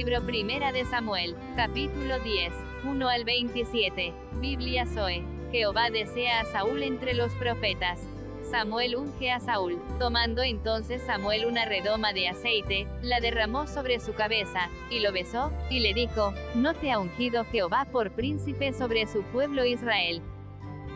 Libro Primera de Samuel, capítulo 10, 1 al 27. Biblia Zoe. Jehová desea a Saúl entre los profetas. Samuel unge a Saúl. Tomando entonces Samuel una redoma de aceite, la derramó sobre su cabeza, y lo besó, y le dijo, ¿No te ha ungido Jehová por príncipe sobre su pueblo Israel?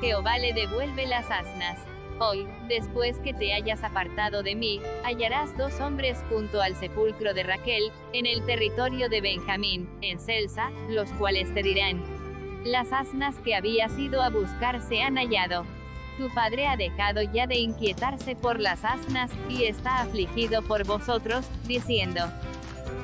Jehová le devuelve las asnas. Hoy, después que te hayas apartado de mí, hallarás dos hombres junto al sepulcro de Raquel, en el territorio de Benjamín, en Celsa, los cuales te dirán, las asnas que habías ido a buscar se han hallado. Tu padre ha dejado ya de inquietarse por las asnas, y está afligido por vosotros, diciendo,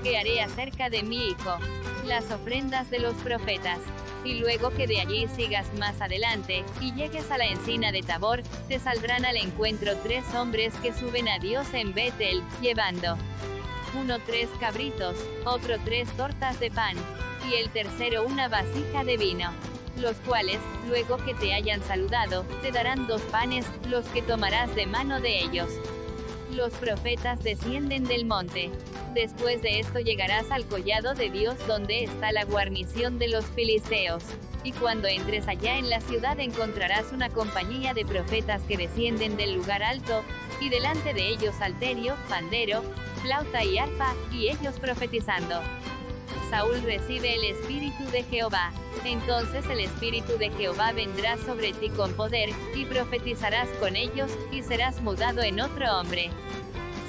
¿qué haré acerca de mi hijo? Las ofrendas de los profetas y luego que de allí sigas más adelante, y llegues a la encina de Tabor, te saldrán al encuentro tres hombres que suben a Dios en Betel, llevando uno tres cabritos, otro tres tortas de pan, y el tercero una vasija de vino. Los cuales, luego que te hayan saludado, te darán dos panes, los que tomarás de mano de ellos. Los profetas descienden del monte. Después de esto llegarás al collado de Dios donde está la guarnición de los filisteos. Y cuando entres allá en la ciudad encontrarás una compañía de profetas que descienden del lugar alto, y delante de ellos salterio, pandero, flauta y arpa, y ellos profetizando. Saúl recibe el Espíritu de Jehová. Entonces el Espíritu de Jehová vendrá sobre ti con poder, y profetizarás con ellos, y serás mudado en otro hombre.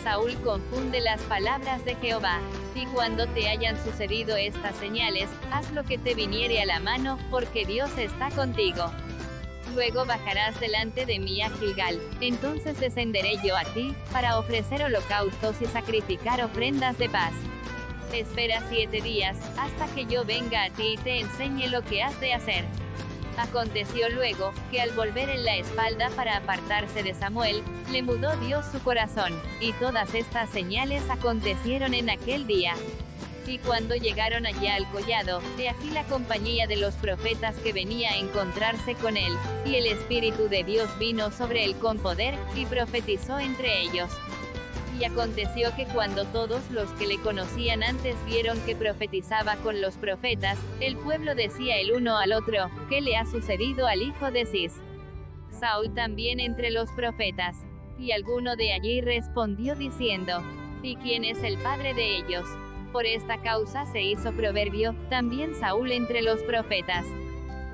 Saúl confunde las palabras de Jehová. Y cuando te hayan sucedido estas señales, haz lo que te viniere a la mano, porque Dios está contigo. Luego bajarás delante de mí a Gilgal, entonces descenderé yo a ti, para ofrecer holocaustos y sacrificar ofrendas de paz. Espera siete días, hasta que yo venga a ti y te enseñe lo que has de hacer. Aconteció luego, que al volver en la espalda para apartarse de Samuel, le mudó Dios su corazón, y todas estas señales acontecieron en aquel día. Y cuando llegaron allá al collado, de aquí la compañía de los profetas que venía a encontrarse con él, y el Espíritu de Dios vino sobre él con poder, y profetizó entre ellos. Y aconteció que cuando todos los que le conocían antes vieron que profetizaba con los profetas, el pueblo decía el uno al otro, ¿qué le ha sucedido al hijo de Cis? Saúl también entre los profetas. Y alguno de allí respondió diciendo, ¿y quién es el padre de ellos? Por esta causa se hizo proverbio, también Saúl entre los profetas.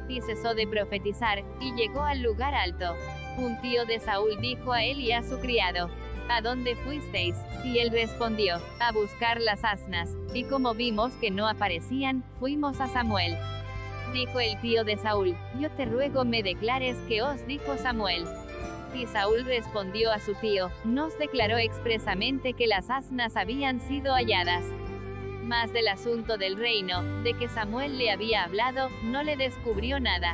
Y cesó de profetizar, y llegó al lugar alto. Un tío de Saúl dijo a él y a su criado, ¿A dónde fuisteis? Y él respondió, a buscar las asnas, y como vimos que no aparecían, fuimos a Samuel. Dijo el tío de Saúl, yo te ruego me declares que os dijo Samuel. Y Saúl respondió a su tío, nos declaró expresamente que las asnas habían sido halladas. Mas del asunto del reino, de que Samuel le había hablado, no le descubrió nada.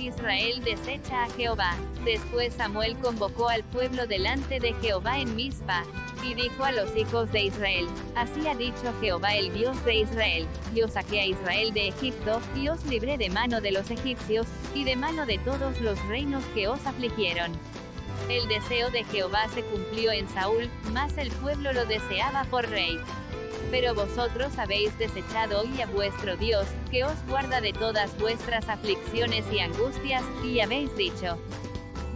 Israel desecha a Jehová. Después Samuel convocó al pueblo delante de Jehová en Mizpa, y dijo a los hijos de Israel, Así ha dicho Jehová el Dios de Israel, yo saqué a Israel de Egipto, y os libré de mano de los egipcios, y de mano de todos los reinos que os afligieron. El deseo de Jehová se cumplió en Saúl, mas el pueblo lo deseaba por rey. Pero vosotros habéis desechado hoy a vuestro Dios, que os guarda de todas vuestras aflicciones y angustias, y habéis dicho,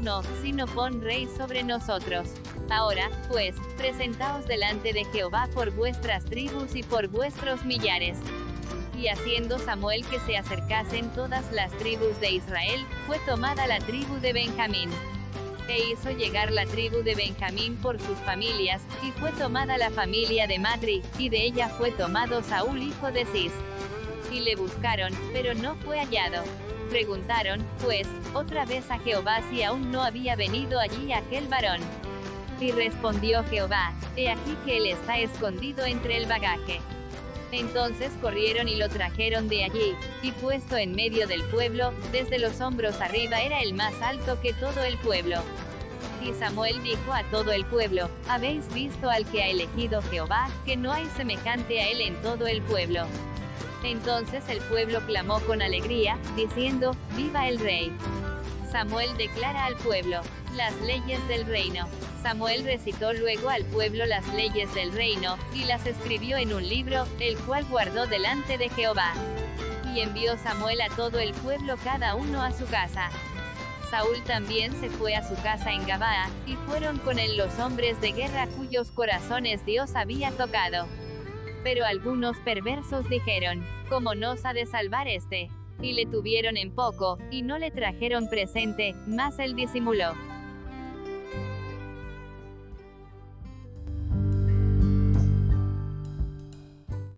no, sino pon rey sobre nosotros. Ahora, pues, presentaos delante de Jehová por vuestras tribus y por vuestros millares. Y haciendo Samuel que se acercasen todas las tribus de Israel, fue tomada la tribu de Benjamín e hizo llegar la tribu de Benjamín por sus familias, y fue tomada la familia de Matri, y de ella fue tomado Saúl hijo de Cis. Y le buscaron, pero no fue hallado. Preguntaron, pues, otra vez a Jehová si aún no había venido allí aquel varón. Y respondió Jehová, he aquí que él está escondido entre el bagaje. Entonces corrieron y lo trajeron de allí, y puesto en medio del pueblo, desde los hombros arriba era el más alto que todo el pueblo. Y Samuel dijo a todo el pueblo, ¿habéis visto al que ha elegido Jehová, que no hay semejante a él en todo el pueblo? Entonces el pueblo clamó con alegría, diciendo, Viva el rey. Samuel declara al pueblo, las leyes del reino. Samuel recitó luego al pueblo las leyes del reino, y las escribió en un libro, el cual guardó delante de Jehová. Y envió Samuel a todo el pueblo cada uno a su casa. Saúl también se fue a su casa en Gabaa, y fueron con él los hombres de guerra cuyos corazones Dios había tocado. Pero algunos perversos dijeron, ¿cómo nos ha de salvar este? Y le tuvieron en poco, y no le trajeron presente, mas él disimuló.